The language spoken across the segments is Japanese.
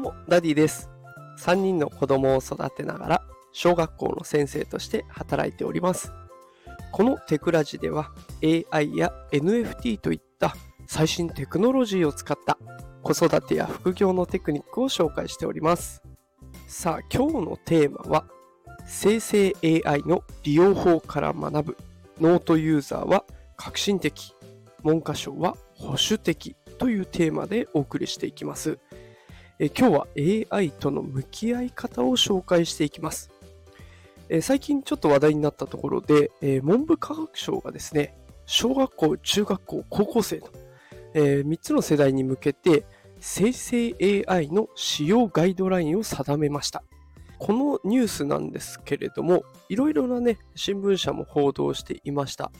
も、ダディです。3人の子供を育てながら、小学校の先生として働いております。このテクラジでは、AI や NFT といった最新テクノロジーを使った子育てや副業のテクニックを紹介しております。さあ、今日のテーマは、生成 AI の利用法から学ぶ、ノートユーザーは革新的、文科省は保守的というテーマでお送りしていきます。え今日は AI との向き合い方を紹介していきます。え最近ちょっと話題になったところで、え文部科学省がですね、小学校、中学校、高校生の、え3つの世代に向けて生成 AI の使用ガイドラインを定めました。このニュースなんですけれども、いろいろなね、新聞社も報道していました。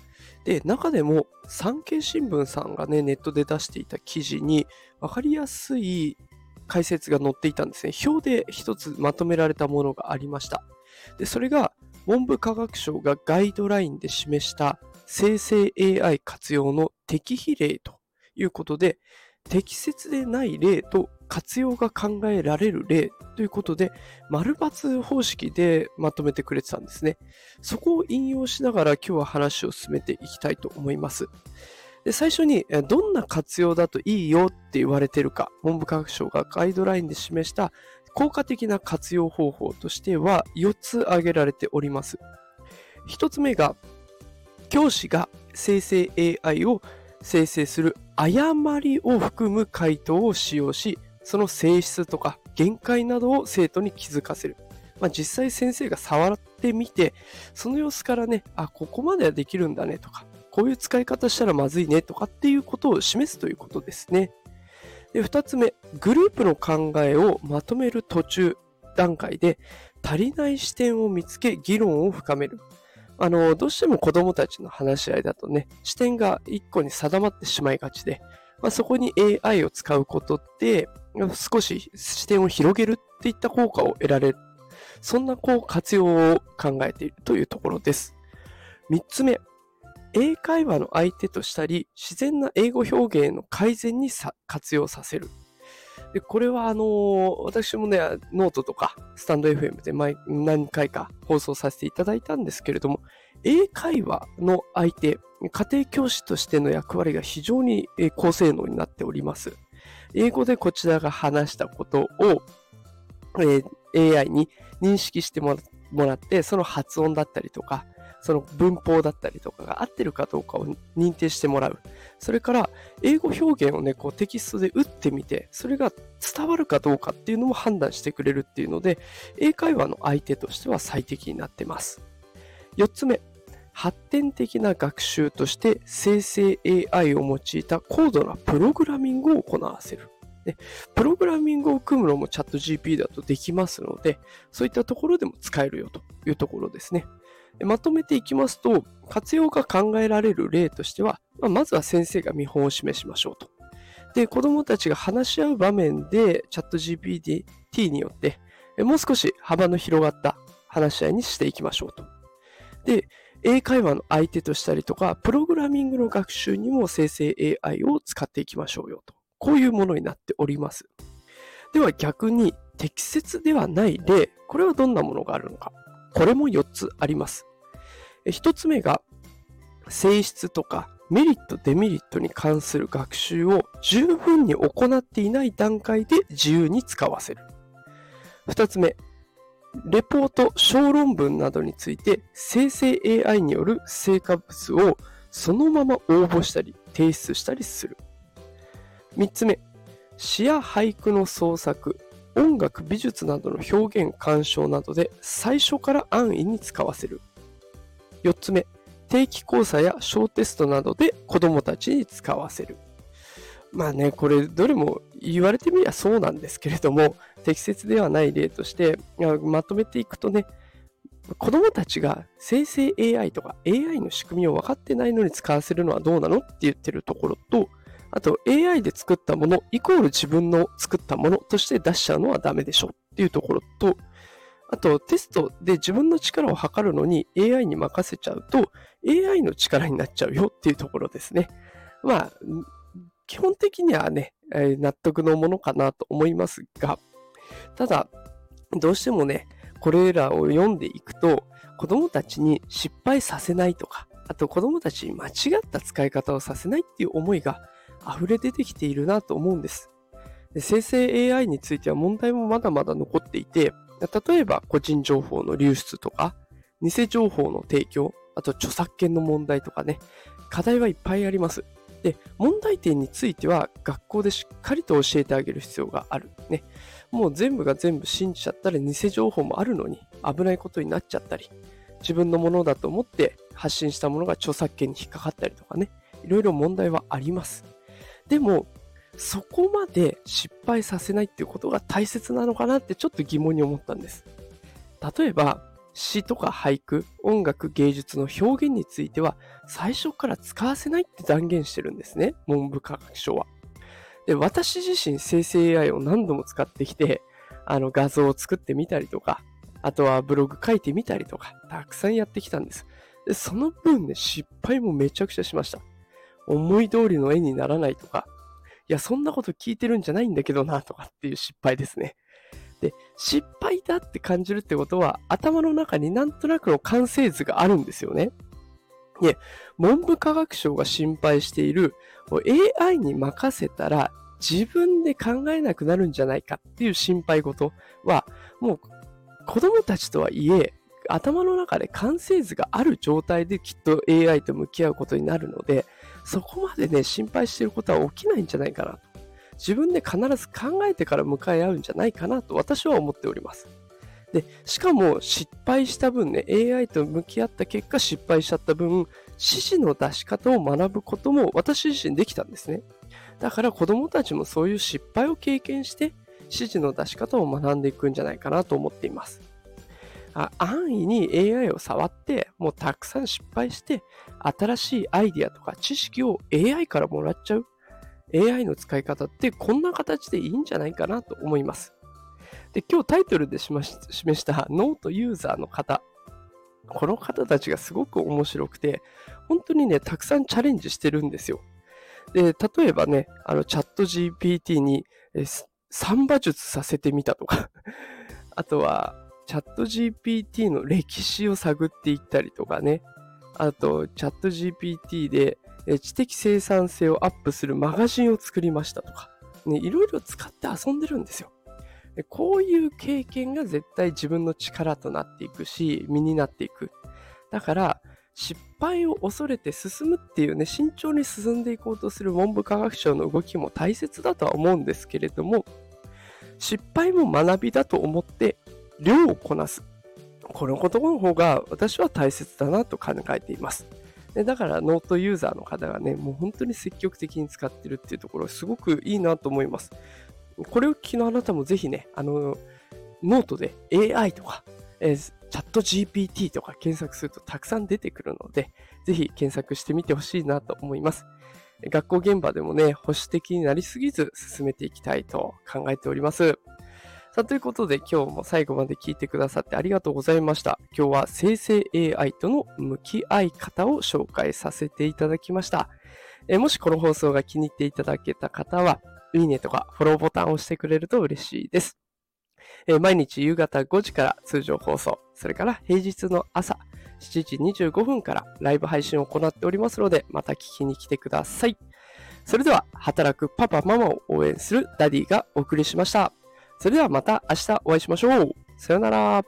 で、中でも産経新聞さんがね、ネットで出していた記事に分かりやすい解説が載っていたんですね。表で一つまとめられたものがありました。で、それが文部科学省がガイドラインで示した生成 AI 活用の適比例ということで、適切でない例と活用が考えられる例ということで、丸抜方式でまとめてくれてたんですね。そこを引用しながら今日は話を進めていきたいと思います。で最初に、どんな活用だといいよって言われてるか、文部科学省がガイドラインで示した効果的な活用方法としては4つ挙げられております。1つ目が、教師が生成 AI を生成する誤りを含む回答を使用し、その性質とか限界などを生徒に気づかせる。まあ、実際先生が触ってみて、その様子からね、あ、ここまではできるんだねとか、こういう使い方したらまずいねとかっていうことを示すということですね。で、二つ目、グループの考えをまとめる途中段階で足りない視点を見つけ議論を深める。あの、どうしても子供たちの話し合いだとね、視点が一個に定まってしまいがちで、まあ、そこに AI を使うことって、少し視点を広げるっていった効果を得られる。そんなこう活用を考えているというところです。三つ目、英会話の相手としたり、自然な英語表現の改善に活用させる。でこれはあのー私もね、ノートとかスタンド FM で毎何回か放送させていただいたんですけれども、英会話の相手、家庭教師としての役割が非常に高性能になっております。英語でこちらが話したことを、えー AI に認識してもらって、その発音だったりとか、その文法だったりとかが合ってるかどうかを認定してもらう。それから、英語表現をね、こうテキストで打ってみて、それが伝わるかどうかっていうのも判断してくれるっていうので、英会話の相手としては最適になってます。4つ目、発展的な学習として生成 AI を用いた高度なプログラミングを行わせる。でプログラミングを組むのもチャット GP だとできますので、そういったところでも使えるよというところですね。まとめていきますと、活用が考えられる例としては、まあまずは先生が見本を示しましょうと。で、子供たちが話し合う場面で、チャット GPT によって、もう少し幅の広がった話し合いにしていきましょうと。で、英会話の相手としたりとか、プログラミングの学習にも生成 AI を使っていきましょうよと。こういうものになっております。では逆に適切ではない例、これはどんなものがあるのか。これも4つあります。1つ目が性質とかメリット、デメリットに関する学習を十分に行っていない段階で自由に使わせる。2つ目、レポート、小論文などについて生成 AI による成果物をそのまま応募したり提出したりする。3つ目、詩や俳句の創作、音楽、美術などの表現、鑑賞などで最初から安易に使わせる。4つ目、定期考査や小テストなどで子どもたちに使わせる。まあね、これどれも言われてみりゃそうなんですけれども、適切ではない例として、まとめていくとね、子どもたちが生成 AI とか AI の仕組みを分かってないのに使わせるのはどうなのって言ってるところと、あと AI で作ったものイコール自分の作ったものとして出しちゃうのはダメでしょっていうところと、あとテストで自分の力を測るのに AI に任せちゃうと AI の力になっちゃうよっていうところですね。まあ、基本的にはね、納得のものかなと思いますが、ただ、どうしてもね、これらを読んでいくと、子供たちに失敗させないとか、あと子供たちに間違った使い方をさせないっていう思いが溢れ出てきているなと思うんです。で生成 AI については問題もまだまだ残っていて、例えば個人情報の流出とか、偽情報の提供、あと著作権の問題とかね、課題はいっぱいあります。で、問題点については学校でしっかりと教えてあげる必要がある。ね。もう全部が全部信じちゃったり、偽情報もあるのに危ないことになっちゃったり、自分のものだと思って発信したものが著作権に引っかかったりとかね、いろいろ問題はあります。でも、そこまで失敗させないっていうことが大切なのかなってちょっと疑問に思ったんです。例えば、詩とか俳句、音楽、芸術の表現については最初から使わせないって断言してるんですね、文部科学省は。で、私自身生成 AI を何度も使ってきて、あの画像を作ってみたりとか、あとはブログ書いてみたりとか、たくさんやってきたんです。で、その分ね、失敗もめちゃくちゃしました。思い通りの絵にならないとか、いや、そんなこと聞いてるんじゃないんだけどな、とかっていう失敗ですね。で、失敗だって感じるってことは、頭の中になんとなくの完成図があるんですよね。で、文部科学省が心配している AI に任せたら自分で考えなくなるんじゃないかっていう心配事は、もう子供たちとはいえ、頭の中で完成図がある状態できっと AI と向き合うことになるので、そこまでね、心配していることは起きないんじゃないかなと。自分で必ず考えてから向かい合うんじゃないかなと私は思っております。で、しかも失敗した分ね、AI と向き合った結果失敗しちゃった分、指示の出し方を学ぶことも私自身できたんですね。だから子供たちもそういう失敗を経験して指示の出し方を学んでいくんじゃないかなと思っています。あ安易に AI を触って、もうたくさん失敗して、新しいアイディアとか知識を AI からもらっちゃう。AI の使い方ってこんな形でいいんじゃないかなと思います。で、今日タイトルで示したノートユーザーの方。この方たちがすごく面白くて、本当にね、たくさんチャレンジしてるんですよ。で、例えばね、あの、 ChatGPT に、えサンバ術させてみたとか あとは、チャット GPT の歴史を探っていったりとかね、あと、チャット GPT で知的生産性をアップするマガジンを作りましたとか、ね、いろいろ使って遊んでるんですよ。でこういう経験が絶対自分の力となっていくし、身になっていく。だから、失敗を恐れて進むっていうね、慎重に進んでいこうとする文部科学省の動きも大切だとは思うんですけれども、失敗も学びだと思って量をこなす。この言葉の方が私は大切だなと考えています。でだからノートユーザーの方がね、もう本当に積極的に使ってるっていうところすごくいいなと思います。これをお聞きのあなたもぜひね、あの、ノートで AI とか、えー、チャット GPT とか検索するとたくさん出てくるので、ぜひ検索してみてほしいなと思います。学校現場でもね、保守的になりすぎず進めていきたいと考えております。さあ、ということで今日も最後まで聞いてくださってありがとうございました。今日は生成 AI との向き合い方を紹介させていただきました。えもしこの放送が気に入っていただけた方は、いいねとかフォローボタンを押してくれると嬉しいです。え毎日夕方5時から通常放送、それから平日の朝7時25分からライブ配信を行っておりますので、また聞きに来てください。それでは、働くパパママを応援するダディがお送りしました。それではまた明日お会いしましょう。さよなら。